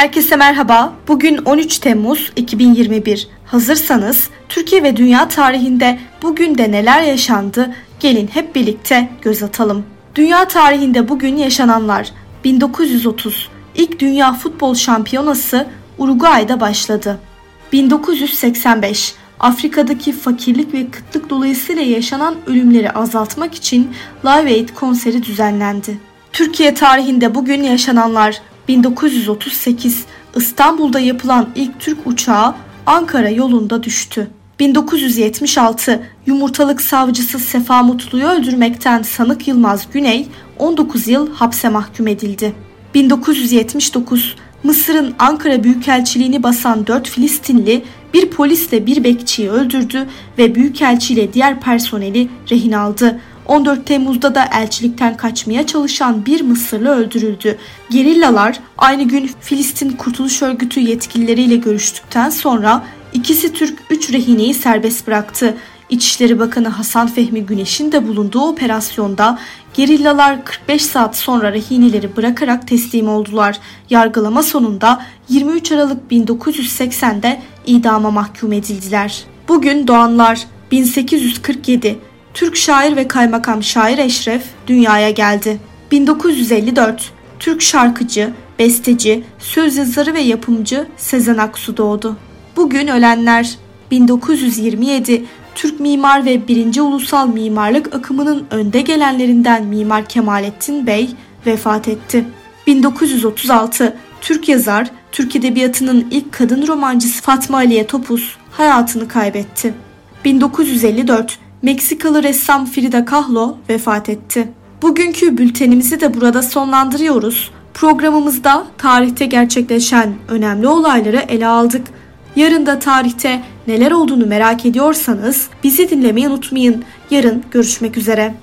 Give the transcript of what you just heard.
Herkese merhaba. Bugün 13 Temmuz 2021. Hazırsanız Türkiye ve dünya tarihinde bugün de neler yaşandı? Gelin hep birlikte göz atalım. Dünya tarihinde bugün yaşananlar 1930 İlk Dünya Futbol Şampiyonası Uruguay'da başladı. 1985 Afrika'daki fakirlik ve kıtlık dolayısıyla yaşanan ölümleri azaltmak için Live Aid konseri düzenlendi. Türkiye tarihinde bugün yaşananlar 1938 İstanbul'da yapılan ilk Türk uçağı Ankara yolunda düştü. 1976 yumurtalık savcısı Sefa Mutlu'yu öldürmekten sanık Yılmaz Güney 19 yıl hapse mahkum edildi. 1979 Mısır'ın Ankara Büyükelçiliğini basan 4 Filistinli bir polisle bir bekçiyi öldürdü ve Büyükelçi diğer personeli rehin aldı. 14 Temmuz'da da elçilikten kaçmaya çalışan bir Mısırlı öldürüldü. Gerillalar aynı gün Filistin Kurtuluş Örgütü yetkilileriyle görüştükten sonra ikisi Türk 3 rehineyi serbest bıraktı. İçişleri Bakanı Hasan Fehmi Güneş'in de bulunduğu operasyonda gerillalar 45 saat sonra rehineleri bırakarak teslim oldular. Yargılama sonunda 23 Aralık 1980'de idama mahkum edildiler. Bugün doğanlar 1847 Türk şair ve kaymakam şair Eşref dünyaya geldi. 1954 Türk şarkıcı, besteci, söz yazarı ve yapımcı Sezen Aksu doğdu. Bugün ölenler 1927 Türk mimar ve 1. Ulusal Mimarlık akımının önde gelenlerinden Mimar Kemalettin Bey vefat etti. 1936 Türk yazar, Türk Edebiyatı'nın ilk kadın romancısı Fatma Aliye Topuz hayatını kaybetti. 1954 Meksikalı ressam Frida Kahlo vefat etti. Bugünkü bültenimizi de burada sonlandırıyoruz. Programımızda tarihte gerçekleşen önemli olayları ele aldık. Yarın da tarihte neler olduğunu merak ediyorsanız bizi dinlemeyi unutmayın. Yarın görüşmek üzere.